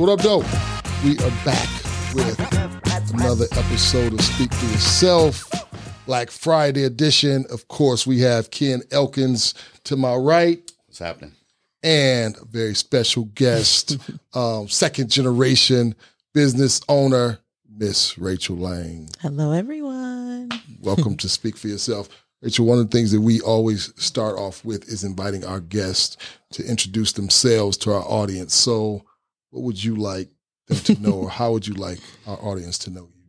What up, though? We are back with another episode of Speak for Yourself, Black Friday edition. Of course, we have Ken Elkins to my right What's happening? and a very special guest, um, second generation business owner, Miss Rachel Lang. Hello, everyone. Welcome to Speak for Yourself. Rachel, one of the things that we always start off with is inviting our guests to introduce themselves to our audience. So, what would you like them to know, or how would you like our audience to know you?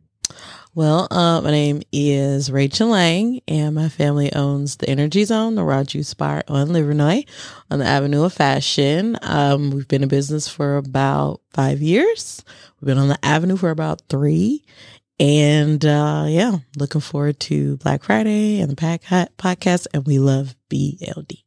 Well, uh, my name is Rachel Lang, and my family owns the Energy Zone, the juice bar on Livernois on the Avenue of Fashion. Um, we've been in business for about five years. We've been on the Avenue for about three. And uh, yeah, looking forward to Black Friday and the pack podcast. And we love BLD.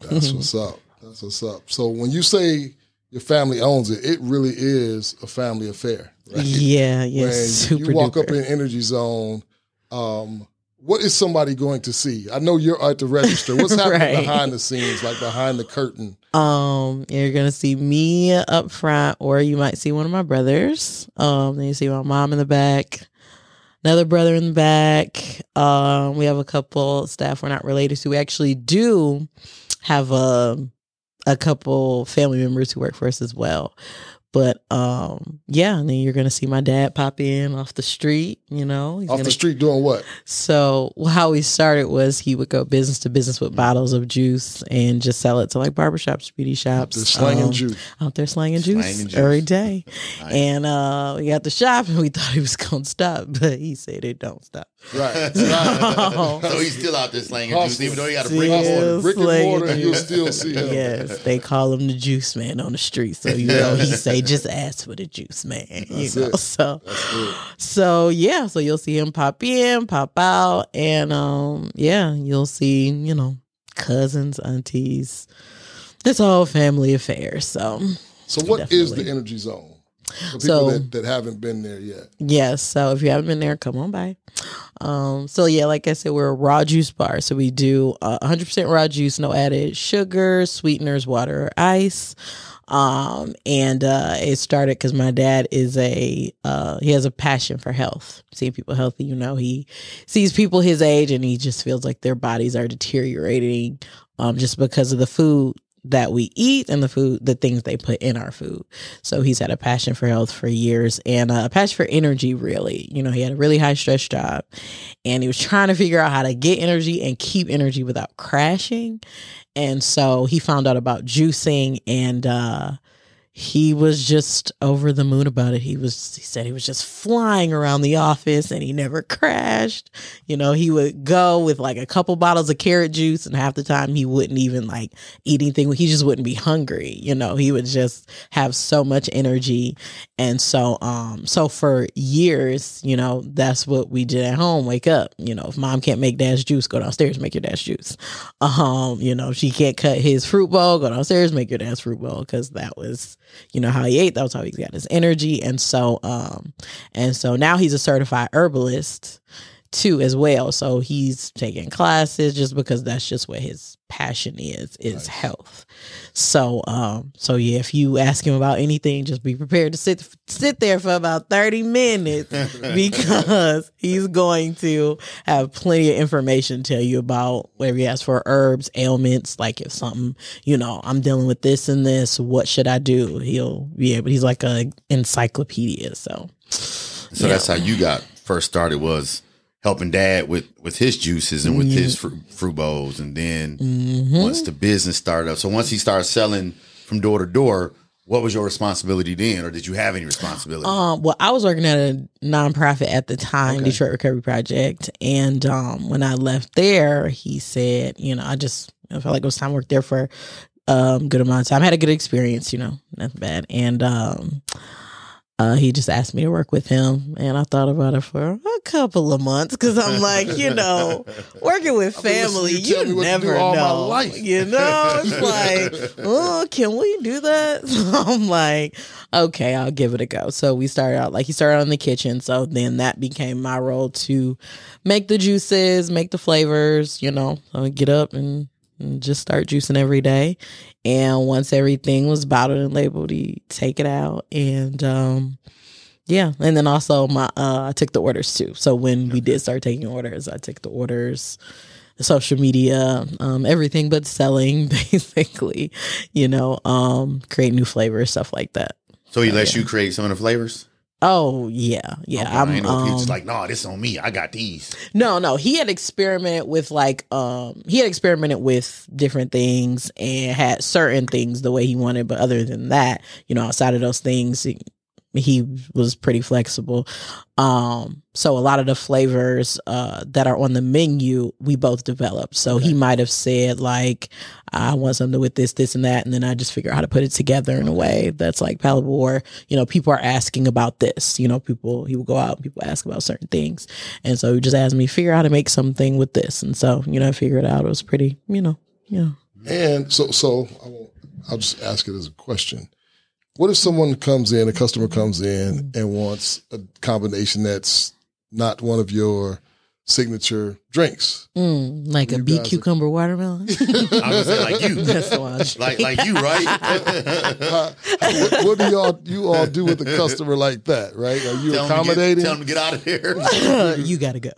That's what's up. That's what's up. So, when you say your family owns it, it really is a family affair. Right? Yeah, yeah, when you walk duper. up in Energy Zone, um, what is somebody going to see? I know you're at the register. What's happening Right. behind the scenes, like behind the curtain? Um, you're gonna see me up front, or you might see one of my brothers. Um, then you see my mom in the back, another brother in the back. Um, we have a couple staff we're not related to. We actually do have a a couple family members who work for us as well. But um, yeah, and then you're gonna see my dad pop in off the street. You know, he's Off gonna the street doing what? so how we started was he would go business to business with bottles of juice and just sell it to like barbershops, beauty shops. The slanging um, juice. Out there slanging juice, Slanging juice. every day. Nice. And uh we got the shop and we thought he was gonna stop, but he said it don't stop. Right. right. So- so he's still out there slanging Hustling. juice, even though he got a Still brick and mortar. Brick and mortar, and you'll still see him. Yes, they call him the juice man on the street. So you know he say just ask for the juice man. You know, it. so That's. So yeah, so you'll see him pop in, pop out, and um, yeah, you'll see you know cousins, aunties. It's all family affairs. So So, what is Definitely. the Energy Zone? For people So- that, that haven't been there yet. yes, so if you haven't been there, come on by. Um, so yeah, like I said, we're a raw juice bar. So we do uh, 100% raw juice, no added sugar, sweeteners, water, or ice. Um, and uh, it started because my dad is a uh, he has a passion for health, seeing people healthy. You know, he sees people his age, and he just feels like their bodies are deteriorating, um, just because of the food that we eat and the food, the things they put in our food. So he's had a passion for health for years and a passion for energy. Really, you know, he had a really high stress job, and he was trying to figure out how to get energy and keep energy without crashing. And so he found out about juicing and uh he was just over the moon about it. He was he said he was just flying around the office and he never crashed. You know, he would go with like a couple bottles of carrot juice and half the time he wouldn't even like eat anything. He just wouldn't be hungry. You know, he would just have so much energy. And so um so for years, you know, that's what we did at home. Wake up. You know, if mom can't make dad's juice, go downstairs, make your dad's juice. Um, you know, she can't cut his fruit bowl, go downstairs, make your dad's fruit bowl, because that was you know how he ate that was how he got his energy and so um and so now he's a certified herbalist too as well. So he's taking classes just because that's just what his passion is is Nice. health. So um so yeah if you ask him about anything just be prepared to sit sit there for about 30 minutes because he's going to have plenty of information to tell you about whatever he asks for herbs ailments like if something you know i'm dealing with this and this what should i do? He'll be able he's like a encyclopedia so. So that's how you got first started was helping dad with with his juices and with his fruit, fruit bowls, and then Mhm. once the business started up. So once he started selling from door to door, what was your responsibility then, or did you have any responsibility? Um, well, I was working at a nonprofit at the time, Okay. Detroit Recovery Project, and um, when I left there, he said, you know, I just I felt like it was time to work there for um good amount of time. I had a good experience, you know, nothing bad, and um. Uh, he just asked me to work with him, and I thought about it for a couple of months because I'm like, you know, working with family, you you me what to do never all my know. life. You know, it's like, oh, can we do that? So I'm like, okay, I'll give it a go. So we started out like he started out in the kitchen. So then that became my role to make the juices, make the flavors, you know, so I get up and just start juicing every day. And once everything was bottled and labeled, he take it out and um yeah, and then also my uh I took the orders too. So when we did start taking orders, I took the orders social media, um, everything but selling, basically, you know, um, create new flavors, stuff like that. So he lets you create some of the flavors? Oh yeah, yeah. Okay, I'm I ain't know um, like, no, this on me. I got these. no, no. He had experimented with like um he had experimented with different things and had certain things the way he wanted, but other than that, you know, outside of those things, he, was pretty flexible. Um so a lot of the flavors uh that are on the menu we both developed. So he might have said like I want something with this, this and that, and then I just figure out how to put it together in a way that's like palatable or, you know, people are asking about this. You know, people he would go out and people ask about certain things. And so he just asked me figure out how to make something with this. And so, you know, I figured it out. It was pretty, you know, yeah. And so, so I won't, I'll just ask it as a question. What if someone comes in, a customer comes in and wants a combination that's not one of your signature drinks? Mm, like a You beet guys are- cucumber watermelon. I was say like you. That's the one. like like you, right? Uh, what, what do y'all you all do with a customer like that? Right? Are you Tell him, to get, accommodating? tell him to get out of here. you gotta go.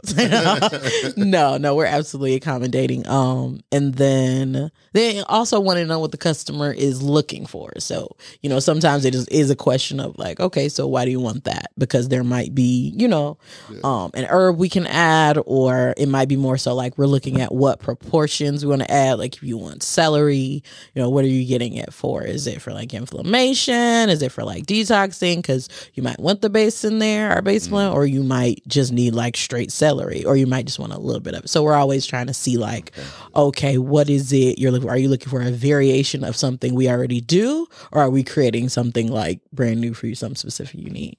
no, no, we're absolutely accommodating. Um, and then they also want to know what the customer is looking for. So, you know, sometimes it is, is a question of like, okay, so why do you want that? Because there might be, you know, um, an herb we can add, or it might be more so like we're looking at what proportions we want to add. Like if you want celery, you know, what are you getting it for? Is it for like inflammation? Is it for like detoxing? Because you might want the base in there, our base mm. blend, or you might just need like straight celery, or you might just want a little bit of it. So we're always trying to see like, okay, what is it you're looking for? Are you looking for a variation of something we already do, or are we creating something like brand new for you, something specific you need?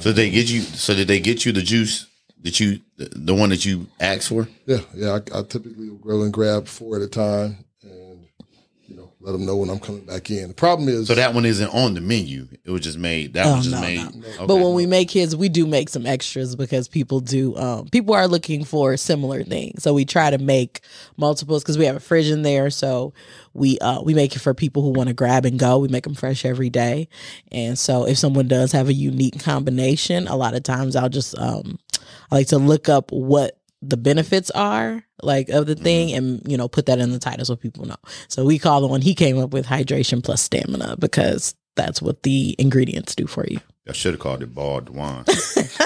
So they get you. So did they get you the juice that you, the one that you asked for? Yeah, yeah. I, I typically will go and grab four at a time, and you know, let them know when I'm coming back in. The problem is, So that one isn't on the menu. It was just made. That Oh, was just no, made. no. Okay. But when we make kids, we do make some extras because people do. Um, people are looking for similar things, so we try to make multiples because we have a fridge in there. So we uh, we make it for people who want to grab and go. We make them fresh every day, and so if someone does have a unique combination, a lot of times I'll just um, I like to look up what the benefits are like of the thing and you know put that in the title so people know so we call the one he came up with hydration plus stamina because that's what the ingredients do for you I should have called it bald wine.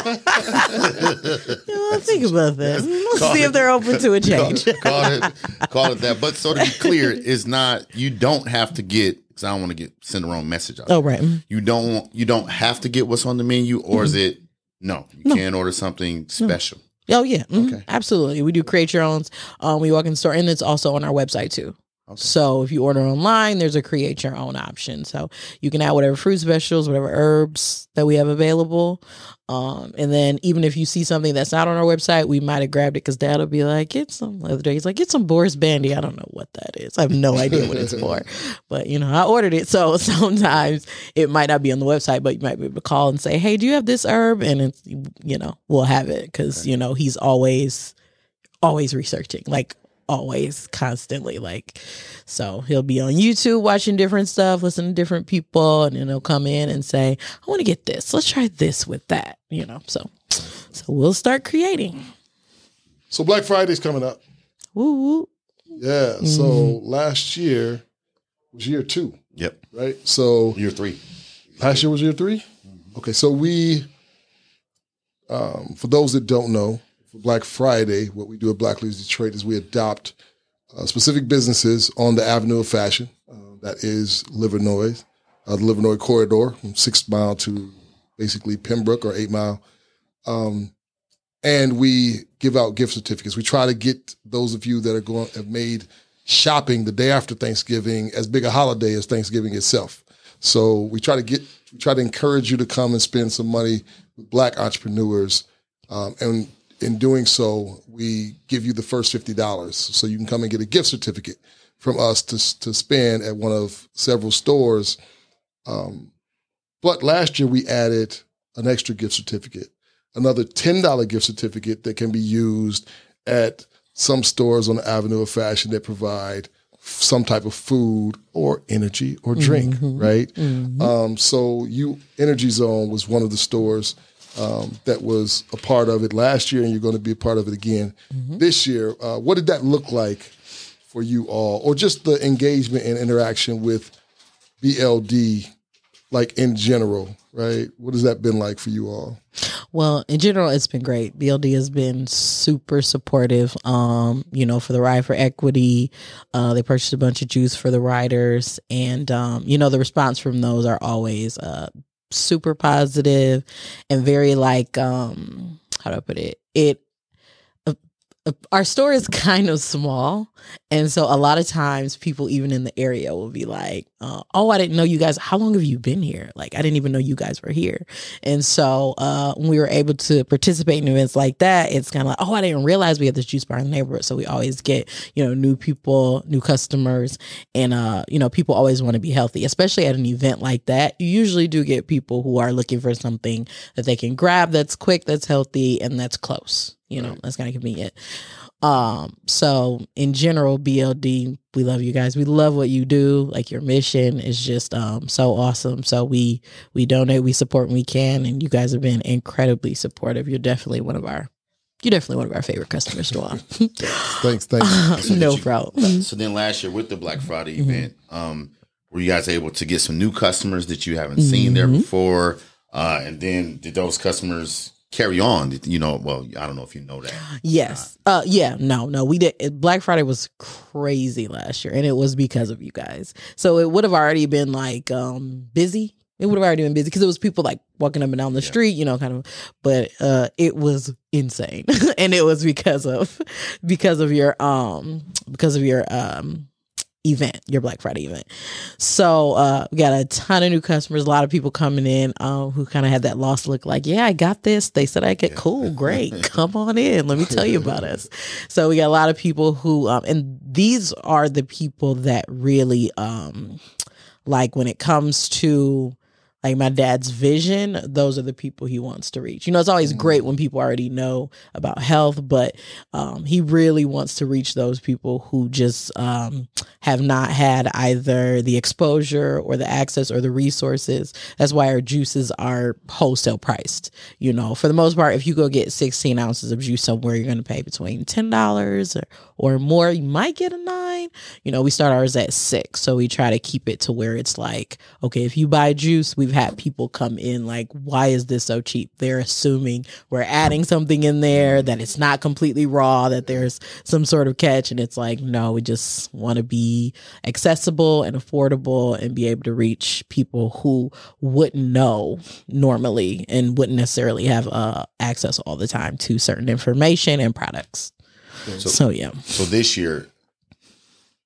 Yeah, think about that. Let's Call see it- if they're open to a change. call it, call it that. But so to be clear, it's not. You don't have to get. Because I don't want to get send the wrong message out. Oh, right. Mhm. You don't. want- You don't have to get what's on the menu, or is it? No, you can order something special. Oh, yeah. mhm. Okay. Absolutely. We do create your own. Um, we walk in the store, and it's also on our website, too. Okay. So if you order online, there's a create your own option. So you can add whatever fruit vegetables, whatever herbs that we have available. Um, and then even if you see something that's not on our website, we might have grabbed it because dad will be like, get some the other day. He's like, get some Boris Bandy. I don't know what that is. I have no idea what it's for. But you know, I ordered it. So sometimes it might not be on the website, but you might be able to call and say, Hey, do you have this herb? And it's you know, we'll have it because, you know, he's always always researching. Like always constantly like so he'll be on youtube watching different stuff listening to different people and then he'll come in and say i want to get this let's try this with that you know so so we'll start creating so Black Friday's coming up. woo woo Yeah. So last year was year two, Yep. right? So Year three. Last year was year 3 Okay, so we, um, for those that don't know, for Black Friday, what we do at Black Leaders Detroit is we adopt uh, specific businesses on the Avenue of Fashion. Uh, that is Livernois, uh, the Livernois corridor from Six Mile to basically Pembroke or Eight Mile. Um, and we give out gift certificates. We try to get those of you that are going have made shopping the day after Thanksgiving as big a holiday as Thanksgiving itself. So we try to get we try to encourage you to come and spend some money with Black entrepreneurs, um, and in doing so, we give you the first fifty dollars, so you can come and get a gift certificate from us to to spend at one of several stores. Um, but last year we added an extra gift certificate, another ten dollar gift certificate that can be used at some stores on the avenue of fashion that provide some type of food or energy or drink, right? Um, so you Energy Zone was one of the stores um, that was a part of it last year, and you're going to be a part of it again this year. Uh, what did that look like for you all, or just the engagement and interaction with BLD, like in general, right? What has that been like for you all? Well, in general, it's been great. BLD has been super supportive. Um, you know, for the ride for equity, uh, they purchased a bunch of juice for the riders, and um, you know, the response from those are always uh super positive and very like um, how do I put it? It uh, uh, our store is kind of small and so a lot of times people even in the area will be like uh, oh i didn't know you guys how long have you been here? Like i didn't even know you guys were here. And so uh, when we were able to participate in events like that it's kind of like oh i didn't realize we had this juice bar in the neighborhood. So we always get you know new people new customers and uh you know people always want to be healthy especially at an event like that. You usually do get people who are looking for something that they can grab that's quick that's healthy and that's close you know that's kind of convenient um so in general bld we love you guys we love what you do like your mission is just um so awesome so we we donate we support when we can and you guys have been incredibly supportive you're definitely one of our you're definitely one of our favorite customers to Thanks, thanks. no you- problem So then last year with the Black Friday Mm-hmm. event, um, were you guys able to get some new customers that you haven't seen there Mm-hmm. before? Uh, and then did those customers carry on? You know, well, I don't know if you know that. Yes. Uh yeah, no, no. We did Black Friday was crazy last year and it was because of you guys. So it would have already been like um busy. It would have already been busy because it was people like walking up and down the street, you know, kind of but uh it was insane. and it was because of because of your um because of your um event, your Black Friday event. So uh we got a ton of new customers, a lot of people coming in um who kind of had that lost look like, yeah, I got this. They said I get cool, great. Come on in. Let me tell you about us. So we got a lot of people who um and these are the people that really um like when it comes to like my dad's vision, those are the people he wants to reach. You know, it's always great when people already know about health, but um, he really wants to reach those people who just um, have not had either the exposure or the access or the resources. That's why our juices are wholesale priced. You know, for the most part, if you go get 16 ounces of juice somewhere, you're going to pay between $10 or, or more. You might get a nine. You know, we start ours at six. So we try to keep it to where it's like, okay, if you buy juice, we've had people come in like, why is this so cheap? They're assuming we're adding something in there, that it's not completely raw, that there's some sort of catch. And it's like, no, we just want to be accessible and affordable and be able to reach people who wouldn't know normally and wouldn't necessarily have uh, access all the time to certain information and products. So, So, yeah. so this year,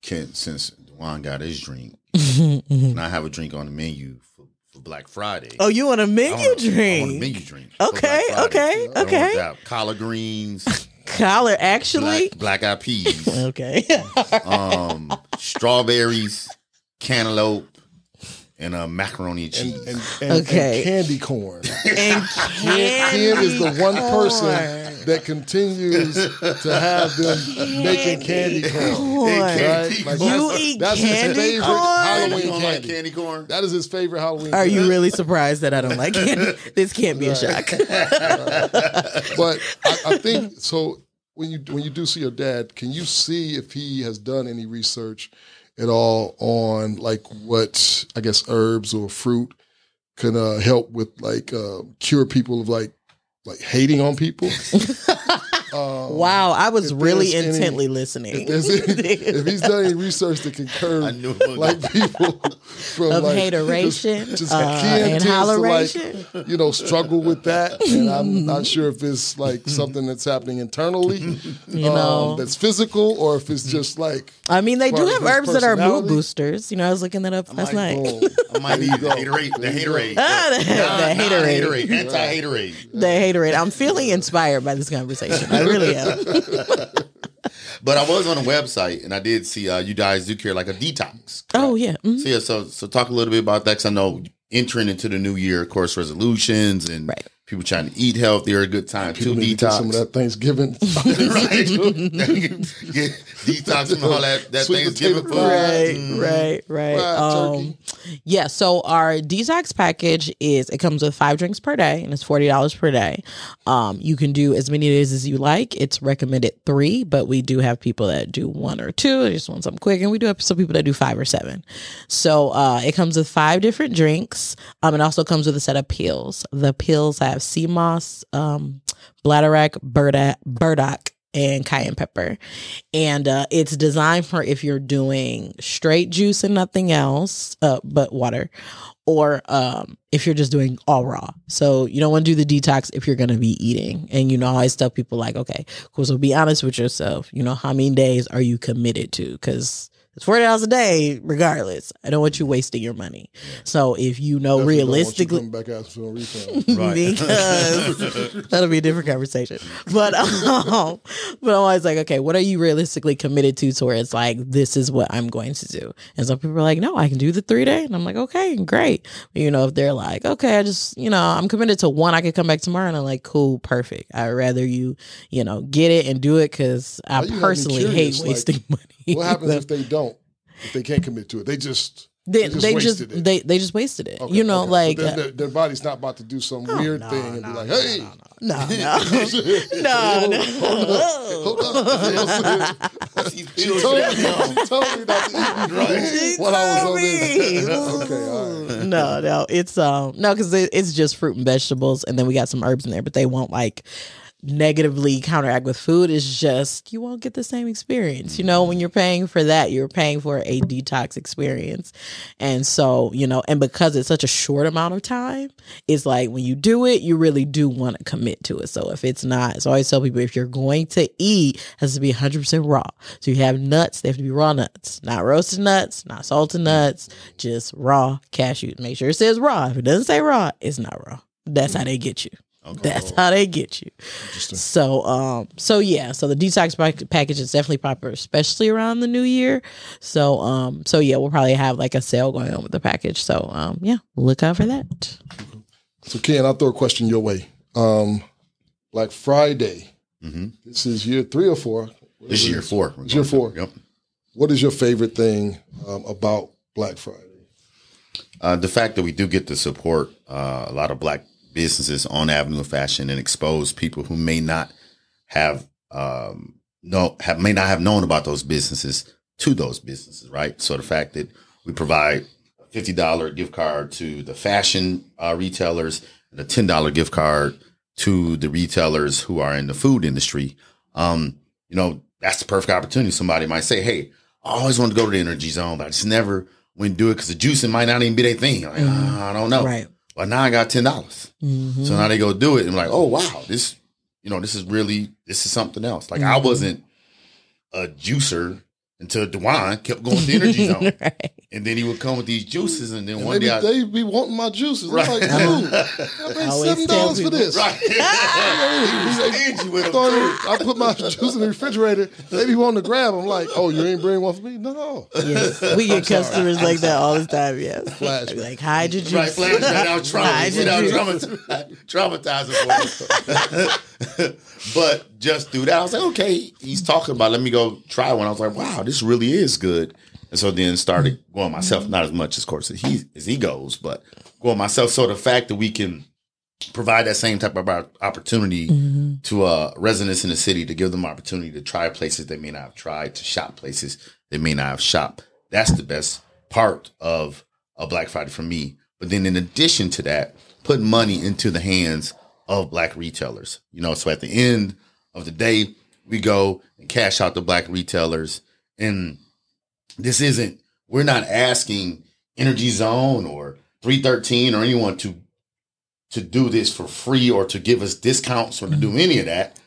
can since Dwan got his drink, can I have a drink on the menu for, Black Friday? Oh, you want a I menu want a- I want a drink? menu drink. Okay, okay, I okay. Collard greens, Collar, actually. black, black eyed peas, Okay. um, strawberries, cantaloupe, and uh, macaroni and cheese. And, and, and, Okay. and candy corn. and Ken, Ken is the one person corn. that continues to have them making candy corn. corn. Right? Like You that's, eat that's candy his favorite corn? Halloween don't like candy. candy corn? That is his favorite Halloween. Are candy. you really surprised that I don't like candy? This can't be a shock. But I, I think so. When you when you do see your dad, can you see if he has done any research at all on like what I guess herbs or fruit can uh, help with like uh, cure people of like like hating on people? Um, Wow, I was really there's any- intently listening. If, any- if he's done any research that can curb I knew it was like people from of like, hateration just, just uh, and tends to, like, you know, struggle with that, and I'm not sure if it's like something that's happening internally, You know. um, that's physical, or if it's just like I mean, they do have herbs that are mood boosters. You know, I was looking that up last might night. boom. I might need the go. haterade. The There you go. haterade. Ah, the- the haterade. haterade. Anti-haterade. The haterade. I'm feeling inspired by this conversation. I really am. But I was on a website and I did see uh, you guys do care like a detox. Oh yeah. Mhm. So yeah, so so talk a little bit about that because I know entering into the new year, of course, resolutions and Right. People trying to eat healthy are a good time People to need to get detox. some of that Thanksgiving. right? Get detox from all that, that Sweet Thanksgiving food. right, Mm. right, right. Fried Um, yeah. So our detox package is it comes with five drinks per day, and it's forty dollars per day. Um, you can do as many days as you like. It's recommended three, but we do have people that do one or two. They just want something quick, and we do have some people that do five or seven. So uh, it comes with five different drinks. Um, it also comes with a set of pills. The pills have sea moss, um, bladderwrack, burdock, burdock, and cayenne pepper. And uh, it's designed for if you're doing straight juice and nothing else, uh, but water, or um, if you're just doing all raw. So you don't want to do the detox if you're going to be eating. And you know, I always tell people like, okay, cool. So be honest with yourself. You know, how many days are you committed to? Because it's forty dollars a day, regardless. I don't want you wasting your money. So if you know Definitely don't want you realistically, coming back out for a refund. Right. because that'll be a different conversation. But um, but I'm always like, okay, what are you realistically committed to? To where it's like, this is what I'm going to do. And some people are like, no, I can do the three day, and I'm like, okay, great. You know, if they're like, okay, I just, you know, I'm committed to one, I could come back tomorrow, and I'm like, cool, perfect. I'd rather you, you know, get it and do it because I Now you personally hate curious, like, wasting money. What happens if they don't? If they can't commit to it, they just they, just they just wasted it. they they just wasted it. Okay, you know, okay. like But uh, their, their body's not about to do some Oh, weird no, thing and no, be like, no, "Hey, no, no, no, Hold no. she told me, she told me not to eat Right. while I was on me. this. okay, all right. no, no, it's um no, because it, it's just fruit and vegetables, and then we got some herbs in there, but they won't like negatively counteract with food. is just you won't get the same experience. You know, when you're paying for that, you're paying for a detox experience, and so you know, and because it's such a short amount of time, it's like when you do it, you really do want to commit to it. So if it's not, so I always tell people if you're going to eat, it has to be 100 percent raw. So you have nuts, they have to be raw nuts, not roasted nuts, not salted nuts, just raw cashews. Make sure it says raw. If it doesn't say raw, it's not raw. That's how they get you. That's how they get you. So, um, so yeah, so the detox pack- package is definitely popular, especially around the new year. So, um, so yeah, we'll probably have like a sale going on with the package. So, um, yeah, look out for that. So, Ken, I'll throw a question your way. Um, Black Friday. hmm This is year three or four. This is year four. It's year four. Yep. What is your favorite thing um, about Black Friday? Uh, the fact that we do get to support uh, a lot of black businesses on Avenue of Fashion and expose people who may not have um, no have may not have known about those businesses to those businesses, right? So the fact that we provide a fifty dollar gift card to the fashion uh, retailers and a ten dollar gift card to the retailers who are in the food industry, um, you know, that's the perfect opportunity. Somebody might say, "Hey, I always wanted to go to the energy zone, but I just never went do it because the juicing might not even be their thing." Like, "Ah, I don't know. Right. Well, now I got ten dollars. Mhm. So now they go do it and I'm like, oh wow, this you know, this is really this is something else. Like I Mhm. wasn't a juicer until Dwan kept going to the energy zone. right. And then he would come with these juices and then And one they, be, day I they be wanting my juices. Right. I'm like, dude, I paid seven dollars for this. Right. He's stingy with them, Throw too. it- I put my juice in the refrigerator. They be wanting to grab. I'm like, oh, you ain't bring one for me? No. Yes. We get customers like that all the time. Yes. Flashback. Like hide your juice. Right, flash right out trauma, Hide without juice. traumatizing for me. but just through that, I was like, okay, he's talking about. Let me go try one. I was like, wow, this really is good. And so then started going myself, not as much, of course, as he as he goes, but going myself. So the fact that we can provide that same type of op- opportunity Mhm. to uh, residents in the city to give them opportunity to try places they may not have tried, to shop places they may not have shopped. That's the best part of a Black Friday for me. But then in addition to that, put money into the hands of black retailers. You know, so at the end of the day, we go and cash out the black retailers. And this isn't, we're not asking Energy Zone or 313 or anyone to to do this for free or to give us discounts or to do any of that.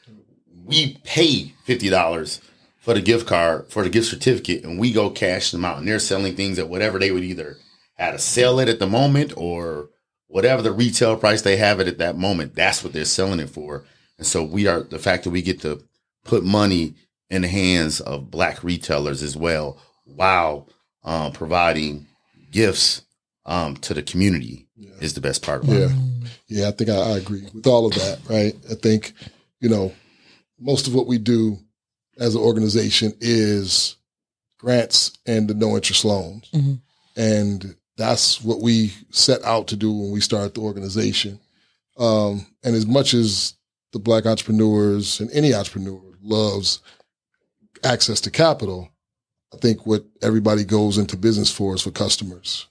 We pay fifty dollars for the gift card for the gift certificate, and we go cash them out. And they're selling things at whatever they would either had to sell it at the moment or whatever the retail price they have it at that moment. That's what they're selling it for. And so we are the fact that we get to put money in the hands of black retailers as well, while um, providing gifts um, to the community is the best part. About Yeah. it. Yeah, I think I, I agree with all of that, right? I think, you know, most of what we do as an organization is grants and the no interest loans. Mhm. And that's what we set out to do when we started the organization. Um, and as much as the black entrepreneurs and any entrepreneur loves access to capital, I think what everybody goes into business for is for customers.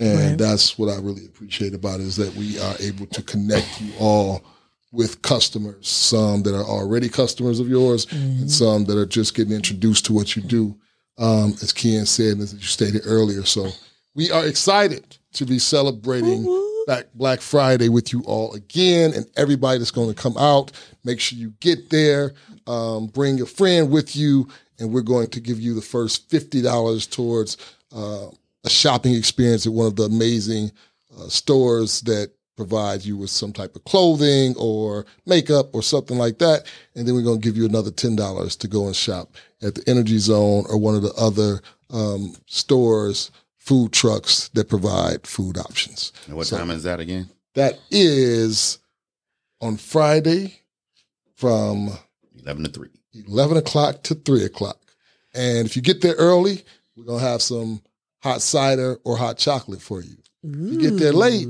And Right. that's what I really appreciate about it is that we are able to connect you all with customers, some that are already customers of yours and some that are just getting introduced to what you do. Um, as Ken said, and as you stated earlier. So we are excited to be celebrating Black, Black Friday with you all again and everybody that's going to come out. Make sure you get there. Um, bring a friend with you, and we're going to give you the first $50 towards uh, a shopping experience at one of the amazing uh, stores that provide you with some type of clothing or makeup or something like that. And then we're going to give you another $10 to go and shop at the Energy Zone or one of the other um, stores, food trucks that provide food options. And what So- time is that again? That is on Friday from Eleven to three. 11 o'clock to 3 o'clock. And if you get there early, we're going to have some hot cider or hot chocolate for you. If you get there late,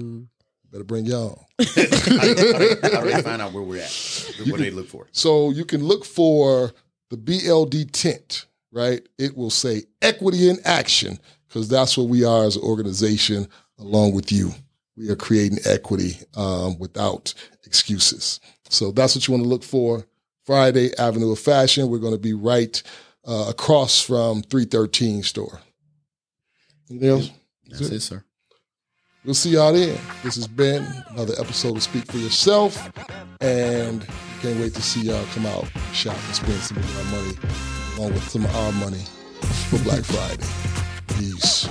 better bring y'all. how, do they, how find out where we're at? What do they look for? So you can look for the BLD tent, right? It will say equity in action because that's what we are as an organization along with you. We are creating equity um, without excuses. So that's what you want to look for. Friday, Avenue of Fashion. We're going to be right uh, across from 313 store. Anything else? That's it, sir. We'll see y'all then. This has been another episode of Speak for Yourself. And can't wait to see y'all come out, shop, and spend some of our money along with some of our money for Black Friday. Peace.